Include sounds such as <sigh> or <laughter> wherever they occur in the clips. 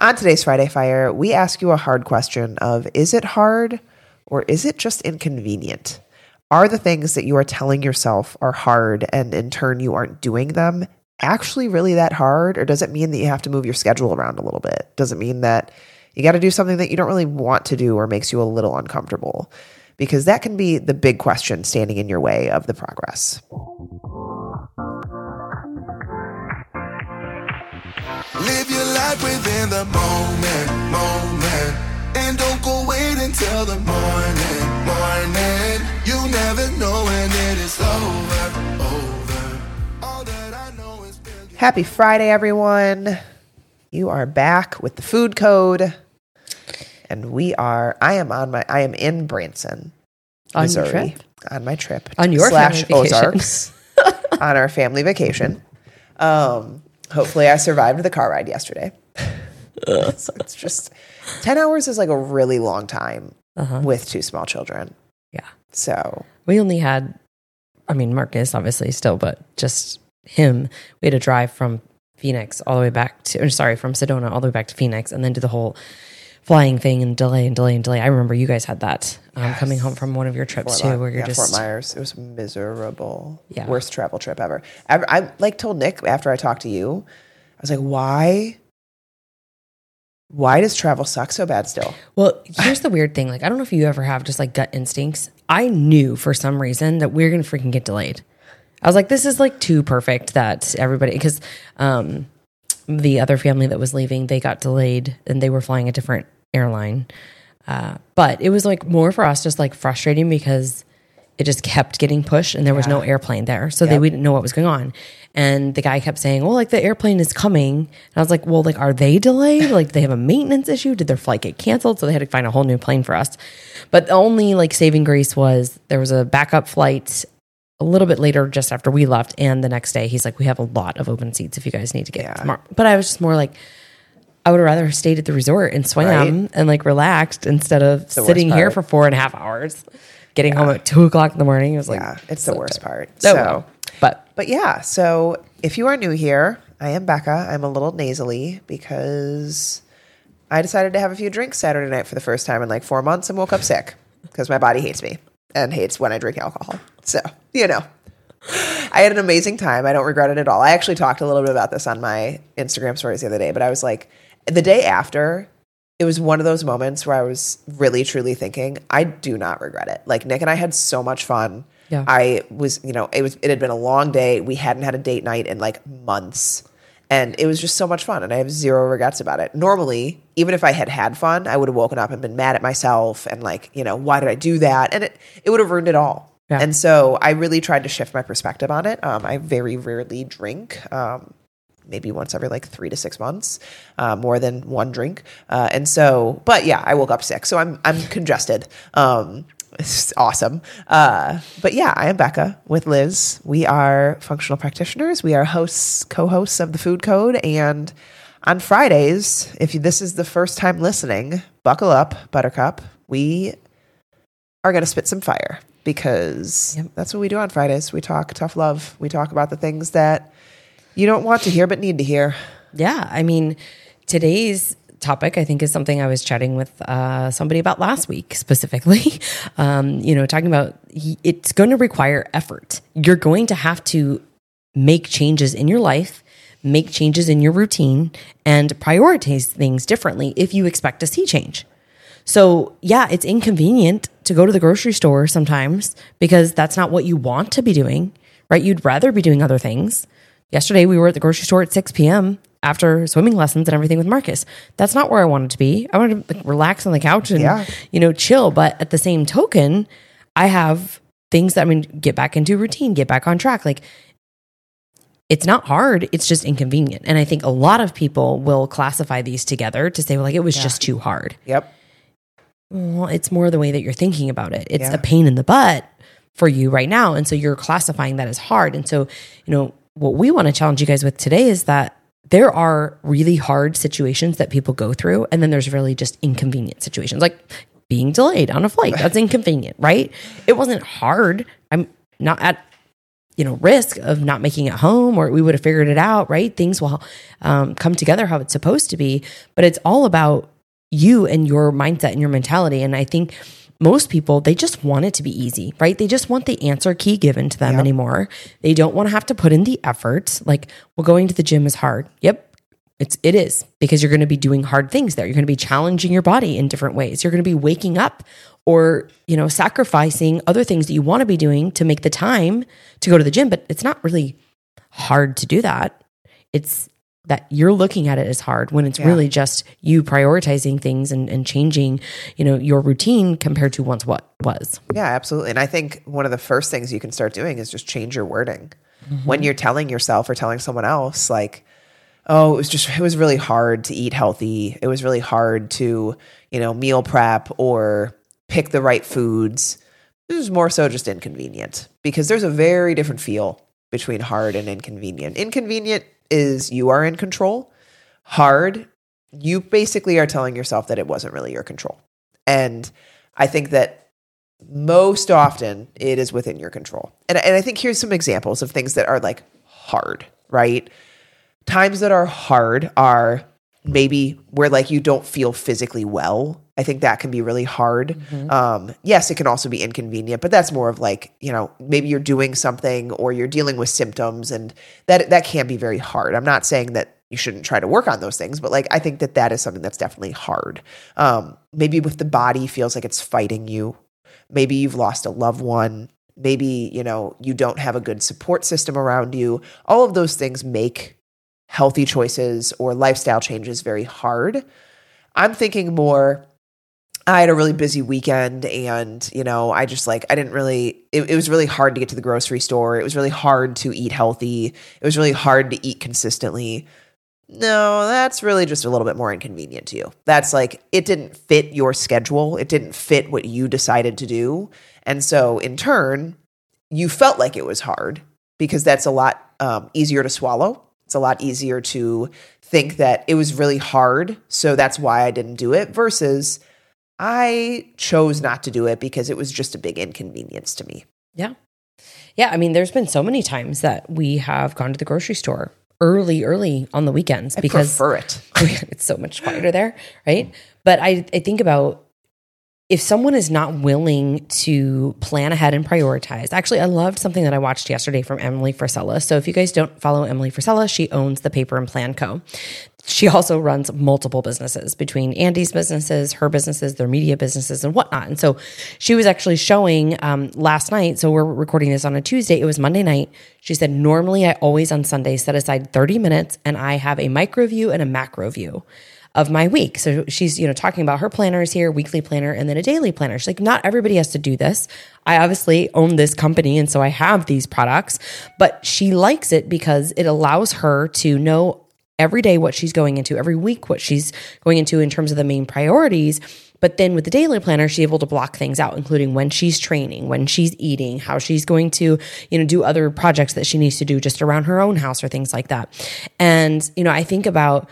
On today's Friday Fire, we ask you a hard question of is it hard or is it just inconvenient? Are the things that you are telling yourself are hard and in turn you aren't doing them actually really that hard? Or does it mean that you have to move your schedule around a little bit? Does it mean that you got to do something that you don't really want to do or makes you a little uncomfortable? Because that can be the big question standing in your way of the progress. Live your life within the moment, moment. And don't go wait until the morning, morning. You never know when it is over, over. All that I know is Happy Friday, everyone. You are back with the food code. And we are, I am on my, I am in Branson, On your Missouri. trip? On my trip. On your slash family vacation. Ozarks. <laughs> on our family vacation. Um, hopefully I survived the car ride yesterday. <laughs> so it's just 10 hours is like a really long time Uh-huh. with two small children. Yeah. So We only had, I mean, Marcus obviously still, but just him. We had to drive from Phoenix all the way back to, or sorry, from Sedona all the way back to Phoenix and then do the whole flying thing and delay and delay and delay. I remember you guys had that um, coming home from one of your trips Fort too, where you're yeah, just, Fort Myers. It was miserable. Yeah. Worst travel trip ever. I, I like told Nick after I talked to you, I was like, why? Why does travel suck so bad still? Well, here's the weird thing. Like, I don't know if you ever have just like gut instincts. I knew for some reason that we are going to freaking get delayed. I was like, this is like too perfect that everybody, because um, the other family that was leaving, they got delayed and they were flying a different airline. Uh, but it was like more for us, just like frustrating because it just kept getting pushed and there was no airplane there. So they, we didn't know what was going on. And the guy kept saying, well, like the airplane is coming. And I was like, well, like, are they delayed? <laughs> Like, they have a maintenance issue? Did their flight get canceled? So they had to find a whole new plane for us. But the only like saving grace was there was a backup flight a little bit later, just after we left. And the next day, he's like, we have a lot of open seats if you guys need to get tomorrow. But I was just more like, I would rather have rather stayed at the resort and swam Right. and like relaxed instead of the sitting here for four and a half hours, getting home at two o'clock in the morning. It was like, Yeah, it's the worst part. oh, So, but but yeah, so if you are new here, I am Becca. I'm a little nasally because I decided to have a few drinks Saturday night for the first time in like four months and woke up sick because my body hates me and hates when I drink alcohol. So, you know, I had an amazing time. I don't regret it at all. I actually talked a little bit about this on my Instagram stories the other day, but I was like, the day after, it was one of those moments where I was really truly thinking, I do not regret it. Like Nick and I had so much fun. Yeah. I was, you know, it was it had been a long day. We hadn't had a date night in like months. And it was just so much fun and I have zero regrets about it. Normally, even if I had had fun, I would have woken up and been mad at myself and like, you know, why did I do that? And it it would have ruined it all. Yeah. And so I really tried to shift my perspective on it. Um, I very rarely drink. Um, maybe once every like three to six months, uh, more than one drink. Uh, and so, but yeah, I woke up sick, so I'm I'm congested. Um, it's awesome. Uh, but yeah, I am Becca with Liz. We are functional practitioners. We are hosts, co-hosts of the Food Code, and on Fridays, if you, this is the first time listening, buckle up, Buttercup. We are going to spit some fire because that's what we do on Fridays. We talk tough love. We talk about the things that you don't want to hear but need to hear. Yeah, I mean, today's topic I think is something I was chatting with uh, somebody about last week specifically. <laughs> Um, you know, talking about it's going to require effort. You're going to have to make changes in your life, make changes in your routine, and prioritize things differently if you expect to see change. So, yeah, it's inconvenient to go to the grocery store sometimes because that's not what you want to be doing, right? You'd rather be doing other things. Yesterday, we were at the grocery store at 6 p.m. after swimming lessons and everything with Marcus. That's not where I wanted to be. I wanted to like, relax on the couch and, Yeah. you know, chill. But at the same token, I have things that I mean, get back into routine, get back on track. Like, it's not hard it's just inconvenient and i think a lot of people will classify these together to say well like it was just too hard Yep. well it's more the way that you're thinking about it it's Yeah. a pain in the butt for you right now and so you're classifying that as hard and so you know what we want to challenge you guys with today is that there are really hard situations that people go through and then there's really just inconvenient situations like being delayed on a flight. That's <laughs> inconvenient right? It wasn't hard. I'm not at you know risk of not making it home or we would have figured it out right? Things will um, come together how it's supposed to be but it's all about you and your mindset and your mentality and i think most people they just want it to be easy right they just want the answer key given to them Yep. anymore they don't want to have to put in the effort like well going to the gym is hard yep it's it is because you're going to be doing hard things there. You're going to be challenging your body in different ways. You're going to be waking up or, you know, sacrificing other things that you want to be doing to make the time to go to the gym, but it's not really hard to do that. It's that you're looking at it as hard when it's Yeah. really just you prioritizing things and, and changing, you know, your routine compared to once what was. Yeah, absolutely. And I think one of the first things you can start doing is just change your wording. Mm-hmm. When you're telling yourself or telling someone else, like, oh, it was just, it was really hard to eat healthy. It was really hard to, you know, meal prep or pick the right foods. This is more so just inconvenient because there's a very different feel between hard and inconvenient. Inconvenient is you are in control. Hard, you basically are telling yourself that it wasn't really your control. And I think that most often it is within your control. And, and I think here's some examples of things that are like hard, right? Times that are hard are maybe where like you don't feel physically well. I think that can be really hard. Um, yes, it can also be inconvenient, but that's more of like, you know, maybe you're doing something or you're dealing with symptoms and that that can be very hard. I'm not saying that you shouldn't try to work on those things, but like I think that that is something that's definitely hard. Um, maybe with the body feels like it's fighting you maybe you've lost a loved one maybe you know you don't have a good support system around you all of those things make healthy choices or lifestyle changes very hard i'm thinking more i had a really busy weekend and you know i just like i didn't really it, it was really hard to get to the grocery store it was really hard to eat healthy it was really hard to eat consistently no, that's really just a little bit more inconvenient to you. That's like it didn't fit your schedule. It didn't fit what you decided to do. And so in turn, you felt like it was hard because that's a lot um, easier to swallow. It's a lot easier to think that it was really hard. So that's why I didn't do it versus I chose not to do it because it was just a big inconvenience to me. Yeah. Yeah. I mean, there's been so many times that we have gone to the grocery store early, early on the weekends I because prefer it. <laughs> it's so much quieter there, right? But I, I think about if someone is not willing to plan ahead and prioritize. Actually, I loved something that I watched yesterday from Emily Frisella. So if you guys don't follow Emily Frisella, she owns the Paper and Plan Co. She also runs multiple businesses between Andy's businesses, her businesses, their media businesses, and whatnot. And so she was actually showing um, last night. So we're recording this on a Tuesday. It was Monday night. She said, Normally, I always on Sunday set aside 30 minutes and I have a micro view and a macro view of my week. So she's, you know, talking about her planners here, weekly planner, and then a daily planner. She's like, not everybody has to do this. I obviously own this company, and so I have these products, but she likes it because it allows her to know every day what she's going into, every week what she's going into in terms of the main priorities. But then with the daily planner, she's able to block things out, including when she's training, when she's eating, how she's going to, you know, do other projects that she needs to do just around her own house or things like that. And, you know, I think about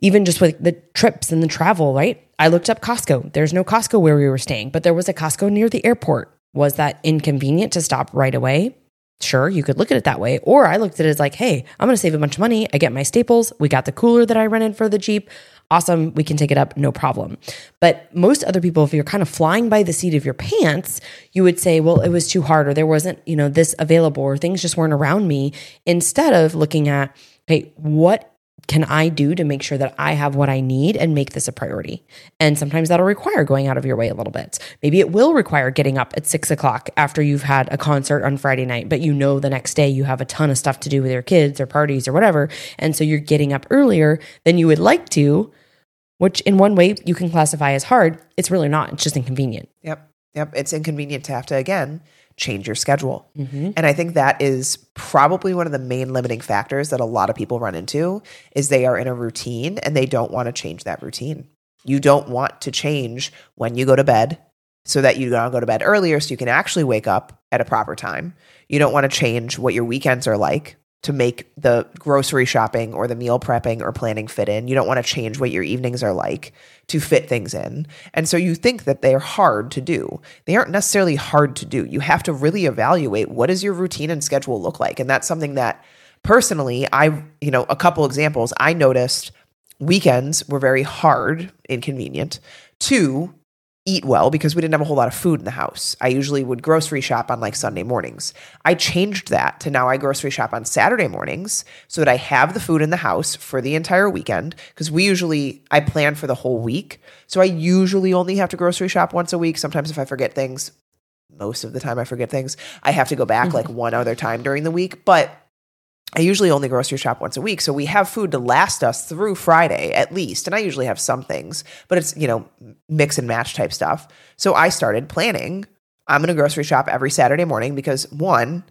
even just with the trips and the travel, right? I looked up Costco. There's no Costco where we were staying, but there was a Costco near the airport. Was that inconvenient to stop right away? Sure, you could look at it that way. Or I looked at it as like, hey, I'm going to save a bunch of money. I get my staples. We got the cooler that I rented for the Jeep. Awesome. We can take it up. No problem. But most other people, if you're kind of flying by the seat of your pants, you would say, well, it was too hard or there wasn't, you know, this available or things just weren't around me instead of looking at, hey, what can I do to make sure that I have what I need and make this a priority? And sometimes that'll require going out of your way a little bit. Maybe it will require getting up at six o'clock after you've had a concert on Friday night, but you know the next day you have a ton of stuff to do with your kids or parties or whatever. And so you're getting up earlier than you would like to, which in one way you can classify as hard. It's really not, it's just inconvenient. Yep. Yep. It's inconvenient to have to, again, change your schedule. Mm-hmm. And I think that is probably one of the main limiting factors that a lot of people run into is they are in a routine and they don't want to change that routine. You don't want to change when you go to bed so that you don't go to bed earlier so you can actually wake up at a proper time. You don't want to change what your weekends are like to make the grocery shopping or the meal prepping or planning fit in. You don't want to change what your evenings are like to fit things in. And so you think that they're hard to do. They aren't necessarily hard to do. You have to really evaluate what does your routine and schedule look like? And that's something that personally, I, you know, a couple examples, I noticed weekends were very hard, inconvenient. Two, eat well because we didn't have a whole lot of food in the house. I usually would grocery shop on like Sunday mornings. I changed that to now I grocery shop on Saturday mornings so that I have the food in the house for the entire weekend because we usually I plan for the whole week. So I usually only have to grocery shop once a week. Sometimes if I forget things, most of the time I forget things, I have to go back mm-hmm. like one other time during the week, but I usually only grocery shop once a week. So we have food to last us through Friday at least. And I usually have some things, but it's, you know, mix and match type stuff. So I started planning. I'm going to grocery shop every Saturday morning because one,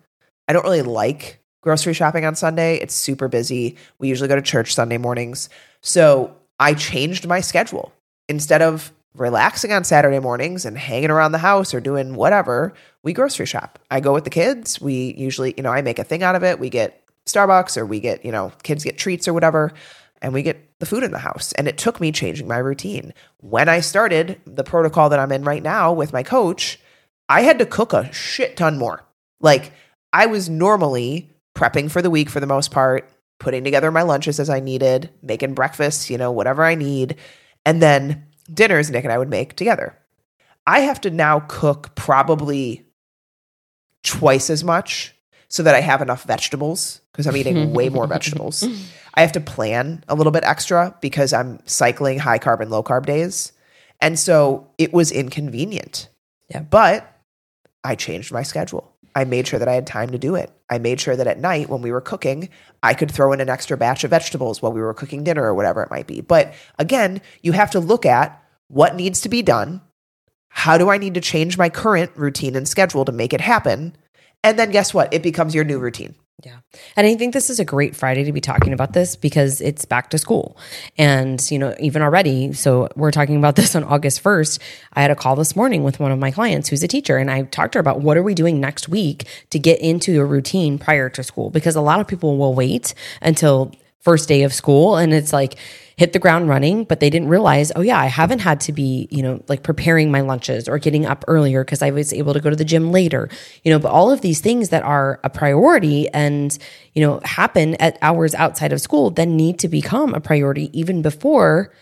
I don't really like grocery shopping on Sunday. It's super busy. We usually go to church Sunday mornings. So I changed my schedule. Instead of relaxing on Saturday mornings and hanging around the house or doing whatever, we grocery shop. I go with the kids. We usually, you know, I make a thing out of it. We get Starbucks or we get, you know, kids get treats or whatever, and we get the food in the house. And it took me changing my routine. When I started the protocol that I'm in right now with my coach, I had to cook a shit ton more. Like I was normally prepping for the week for the most part, putting together my lunches as I needed, making breakfast, you know, whatever I need. And then dinners Nick and I would make together. I have to now cook probably twice as much so that I have enough vegetables because I'm eating way more <laughs> vegetables. I have to plan a little bit extra because I'm cycling high carb and low carb days. And so it was inconvenient. Yeah. But I changed my schedule. I made sure that I had time to do it. I made sure that at night when we were cooking, I could throw in an extra batch of vegetables while we were cooking dinner or whatever it might be. But again, you have to look at what needs to be done. How do I need to change my current routine and schedule to make it happen? And then guess what? It becomes your new routine. Yeah. And I think this is a great Friday to be talking about this because it's back to school. And, you know, even already, so we're talking about <laughs> this on August 1st. I had a call this morning with one of my clients who's a teacher, and I talked to her about what are we doing next week to get into a routine prior to school because a lot of people will wait until first day of school and it's like, hit the ground running, but they didn't realize, oh yeah, I haven't had to be, you know, like preparing my lunches or getting up earlier because I was able to go to the gym later, you know, but all of these things that are a priority and, you know, happen at hours outside of school then need to become a priority even before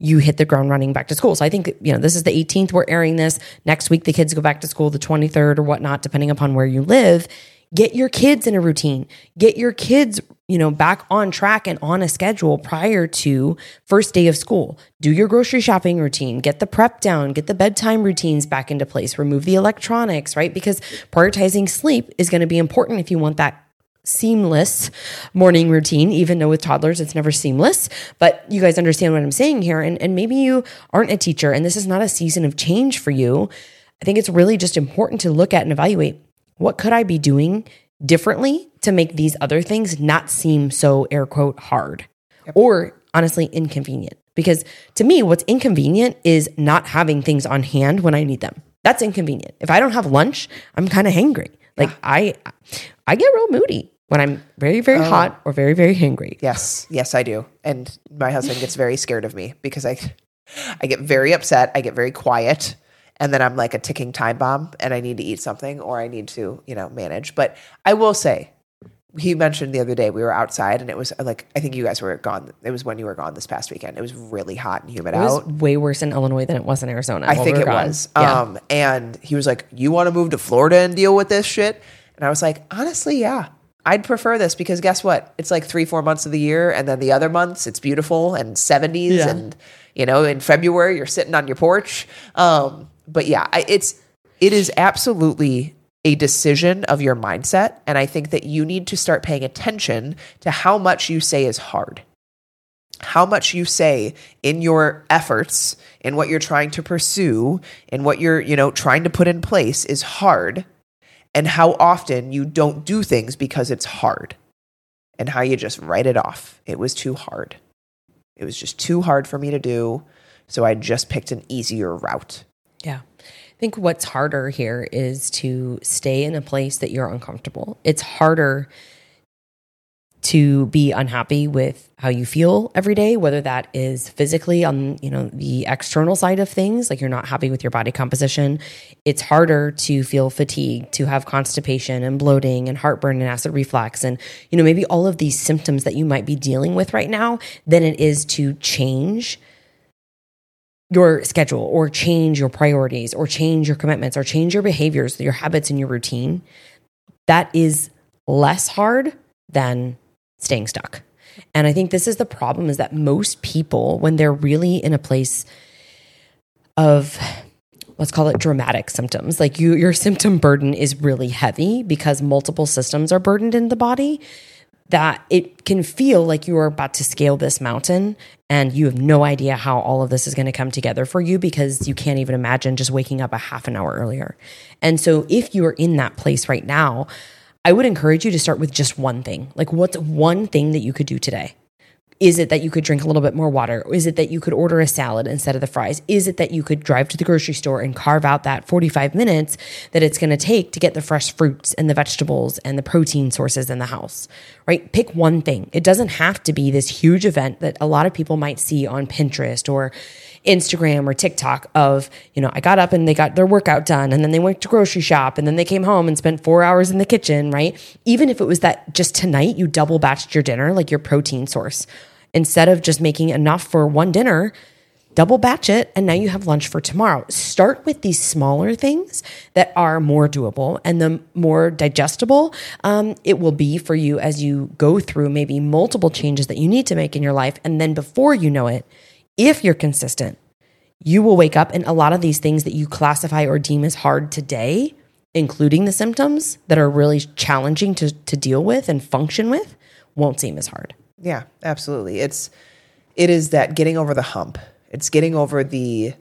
you hit the ground running back to school. So I think, you know, this is the 18th. We're airing this. Next week, the kids go back to school, the 23rd or whatnot, depending upon where you live. Get your kids in a routine. Get your kids, you know, back on track and on a schedule prior to first day of school. Do your grocery shopping routine, get the prep down, get the bedtime routines back into place, remove the electronics, right? Because prioritizing sleep is going to be important if you want that seamless morning routine, even though with toddlers it's never seamless. But you guys understand what I'm saying here. And, and maybe you aren't a teacher and this is not a season of change for you. I think it's really just important to look at and evaluate what could I be doing differently to make these other things not seem so air quote hard or honestly inconvenient? Because to me, what's inconvenient is not having things on hand when I need them. That's inconvenient. If I don't have lunch, I'm kind of hangry. Like I I get real moody when I'm very, very Oh. hot or very, very hangry. Yes, yes, I do. And my husband gets very scared of me because I, I get very upset. I get very quiet, and then I'm like a ticking time bomb, and I need to eat something or I need to, you know, manage. But I will say, he mentioned the other day we were outside, and it was like I think you guys were gone. It was when you were gone this past weekend. It was really hot and humid It was out. way worse in Illinois than it was in Arizona. I think we it gone. was. Yeah. Um, and he was like, "You want to move to Florida and deal with this shit?" And I was like, "Honestly, yeah, I'd prefer this because guess what? It's like three, four months of the year, and then the other months it's beautiful and seventies, Yeah. and you know, in February you're sitting on your porch. Um, but yeah, I, it's it is absolutely a decision of your mindset, and I think that you need to start paying attention to how much you say is hard. How much you say in your efforts in what you're trying to pursue in what you're you know trying to put in place is hard. And how often you don't do things because it's hard. And how you just write it off. It was too hard. It was just too hard for me to do. So i just picked an easier route Yeah. I think what's harder here is to stay in a place that you're uncomfortable. It's harder to be unhappy with how you feel every day, whether that is physically on, you know, the external side of things, like you're not happy with your body composition. It's harder to feel fatigue, to have constipation and bloating and heartburn and acid reflux and, you know, maybe all of these symptoms that you might be dealing with right now than it is to change your schedule or change your priorities or change your commitments or change your behaviors, your habits and your routine. That is less hard than staying stuck. And I think this is the problem is that most people, when they're really in a place of let's call it dramatic symptoms, like you, your <laughs> symptom burden is really heavy because multiple systems are burdened in the body, that it can feel like you are about to scale this mountain and you have no idea how all of this is going to come together for you because you can't even imagine just waking up a half an hour earlier. And so if you are in that place right now, I would encourage you to start with just one thing. Like, what's one thing that you could do today? Is it that you could drink a little bit more water? Is it that you could order a salad instead of the fries? Is it that you could drive to the grocery store and carve out that 45 minutes that it's going to take to get the fresh fruits and the vegetables and the protein sources in the house? Right? Pick one thing. It doesn't have to be this huge event that a lot of people might see on Pinterest or Instagram or TikTok of, you know, I got up and they got their workout done and then they went to grocery shop and then they came home and spent four hours in the kitchen, right? Even if it was that just tonight you double batched your dinner, like your protein source, instead of just making enough for one dinner, double batch it and now you have lunch for tomorrow. Start with these smaller things that are more doable and the more digestible um, it will be for you as you go through maybe multiple changes that you need to make in your life. And then before you know it, if you're consistent, you will wake up and a lot of these things that you classify or deem as hard today, including the symptoms that are really challenging to, to deal with and function with, won't seem as hard. Yeah, absolutely. It's it is that getting over the hump. It's getting over the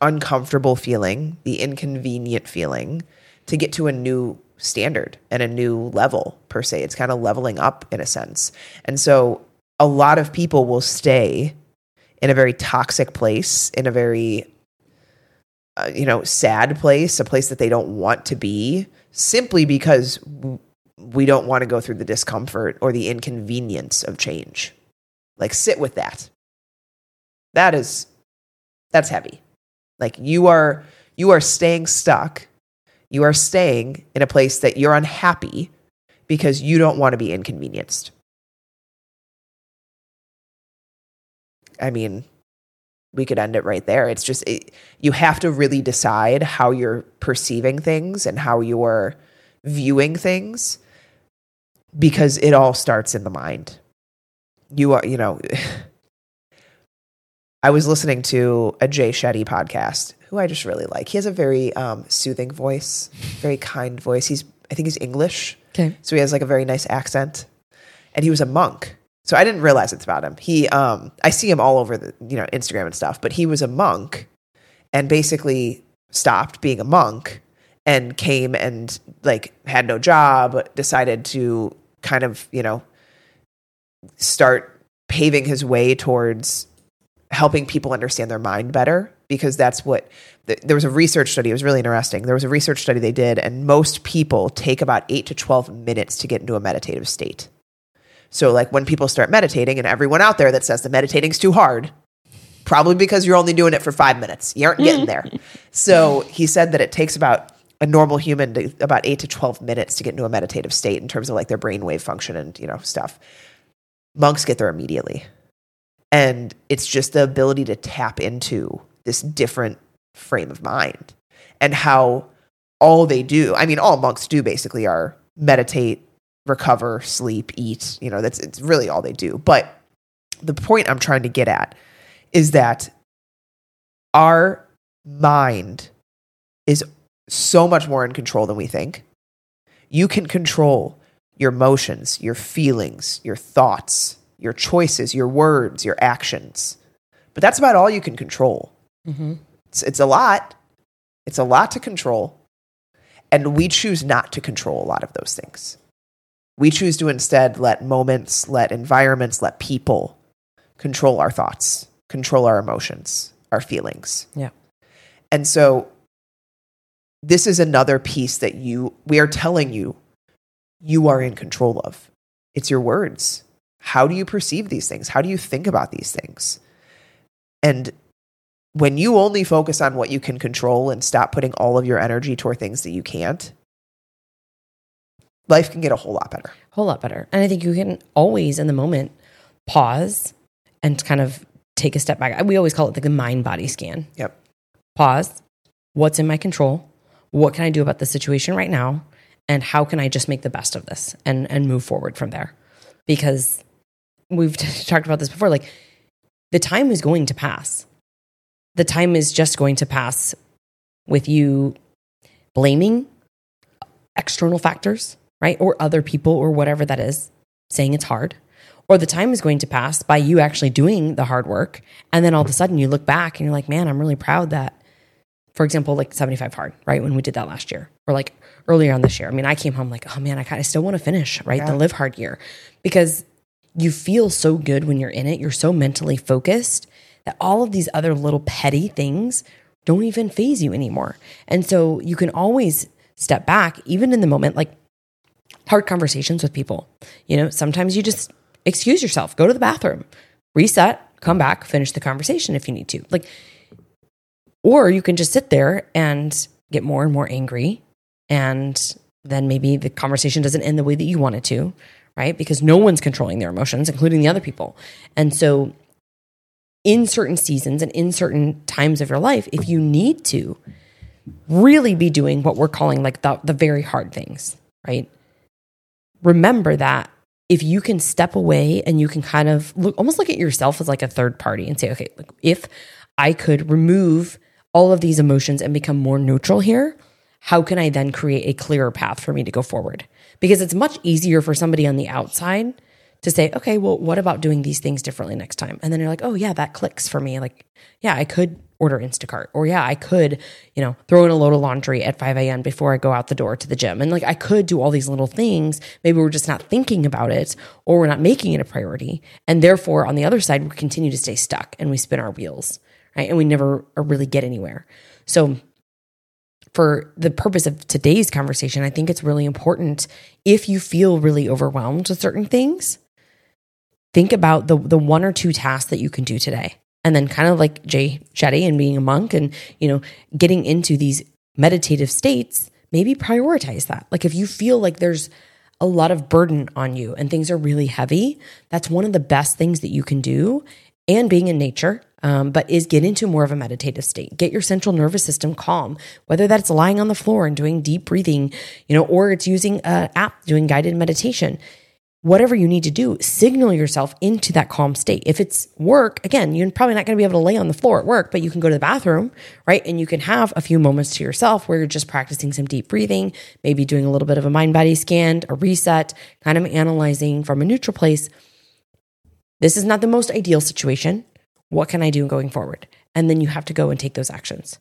uncomfortable feeling, the inconvenient feeling to get to a new standard and a new level per se. It's kind of leveling up in a sense. And so a lot of people will stay in a very toxic place, in a very uh, you know, sad place, a place that they don't want to be simply because we don't want to go through the discomfort or the inconvenience of change. Like sit with that. That is that's heavy. Like you are you are staying stuck. You are staying in a place that you're unhappy because you don't want to be inconvenienced. I mean, we could end it right there. It's just it, you have to really decide how you're perceiving things and how you're viewing things because it all starts in the mind. You are, you know, <laughs> I was listening to a Jay Shetty podcast, who I just really like. He has a very um, soothing voice, very kind voice. He's, I think he's English. Okay. So he has like a very nice accent. And he was a monk. So I didn't realize it's about him. He um I see him all over the you know Instagram and stuff, but he was a monk and basically stopped being a monk and came and like had no job, decided to kind of, you know, start paving his way towards helping people understand their mind better because that's what there was a research study it was really interesting. There was a research study they did and most people take about 8 to 12 minutes to get into a meditative state. So like when people start meditating and everyone out there that says the meditating's too hard probably because you're only doing it for 5 minutes. You aren't getting there. <laughs> So he said that it takes about a normal human to about 8 to 12 minutes to get into a meditative state in terms of like their brainwave function and you know stuff. Monks get there immediately. And it's just the ability to tap into this different frame of mind and how all they do i mean all monks do basically are meditate recover sleep eat you know that's it's really all they do. But the point i'm trying to get at is that our mind is so much more in control than we think you can control your emotions your feelings your thoughts your choices, your words, your actions. But that's about all you can control. Mm-hmm. It's, it's a lot. It's a lot to control. And we choose not to control a lot of those things. We choose to instead let moments, let environments, let people control our thoughts, control our emotions, our feelings. Yeah. And so this is another piece that you we are telling you you are in control of. It's your words. How do you perceive these things? How do you think about these things? And when you only focus on what you can control and stop putting all of your energy toward things that you can't, life can get a whole lot better. A whole lot better. And I think you can always, in the moment, pause and kind of take a step back. We always call it like the mind body scan. Yep. Pause. What's in my control? What can I do about the situation right now? And how can I just make the best of this and, and move forward from there? Because we've <laughs> talked about this before. Like the time is going to pass. The time is just going to pass with you blaming external factors, right? Or other people or whatever that is, saying it's hard. Or the time is going to pass by you actually doing the hard work. And then all of a sudden you look back and you're like, man, I'm really proud that, for example, like 75 hard, right? When we did that last year or like earlier on this year. I mean, I came home like, oh man, I kind of still want to finish, right? The live hard year because you feel so good when you're in it. You're so mentally focused that all of these other little petty things don't even phase you anymore. And so you can always step back, even in the moment, like hard conversations with people. You know, sometimes you just excuse yourself, go to the bathroom, reset, come back, finish the conversation if you need to. Like, or you can just sit there and get more and more angry. And then maybe the conversation doesn't end the way that you want it to, right? Because no one's controlling their emotions, including the other people. And so, in certain seasons and in certain times of your life, if you need to really be doing what we're calling like the, the very hard things, right? Remember that if you can step away and you can kind of look almost look at yourself as like a third party and say, okay, like if I could remove all of these emotions and become more neutral here, how can I then create a clearer path for me to go forward? Because it's much easier for somebody on the outside to say, okay, well, what about doing these things differently next time? And then you're like, oh, yeah, that clicks for me. Like, yeah, I could order Instacart, or yeah, I could, you know, throw in a load of laundry at 5 a.m. before I go out the door to the gym. And like, I could do all these little things. Maybe we're just not thinking about it, or we're not making it a priority. And therefore, on the other side, we continue to stay stuck and we spin our wheels, right? And we never really get anywhere. So, for the purpose of today's conversation, I think it's really important if you feel really overwhelmed with certain things, think about the the one or two tasks that you can do today. And then kind of like Jay Shetty and being a monk and, you know, getting into these meditative states, maybe prioritize that. Like if you feel like there's a lot of burden on you and things are really heavy, that's one of the best things that you can do. And being in nature, um, but is get into more of a meditative state. Get your central nervous system calm, whether that's lying on the floor and doing deep breathing, you know, or it's using an app doing guided meditation whatever you need to do, signal yourself into that calm state. If it's work, again, you're probably not going to be able to lay on the floor at work, but you can go to the bathroom, right? And you can have a few moments to yourself where you're just practicing some deep breathing, maybe doing a little bit of a mind body scan, a reset, kind of analyzing from a neutral place. This is not the most ideal situation. What can I do going forward? And then you have to go and take those actions.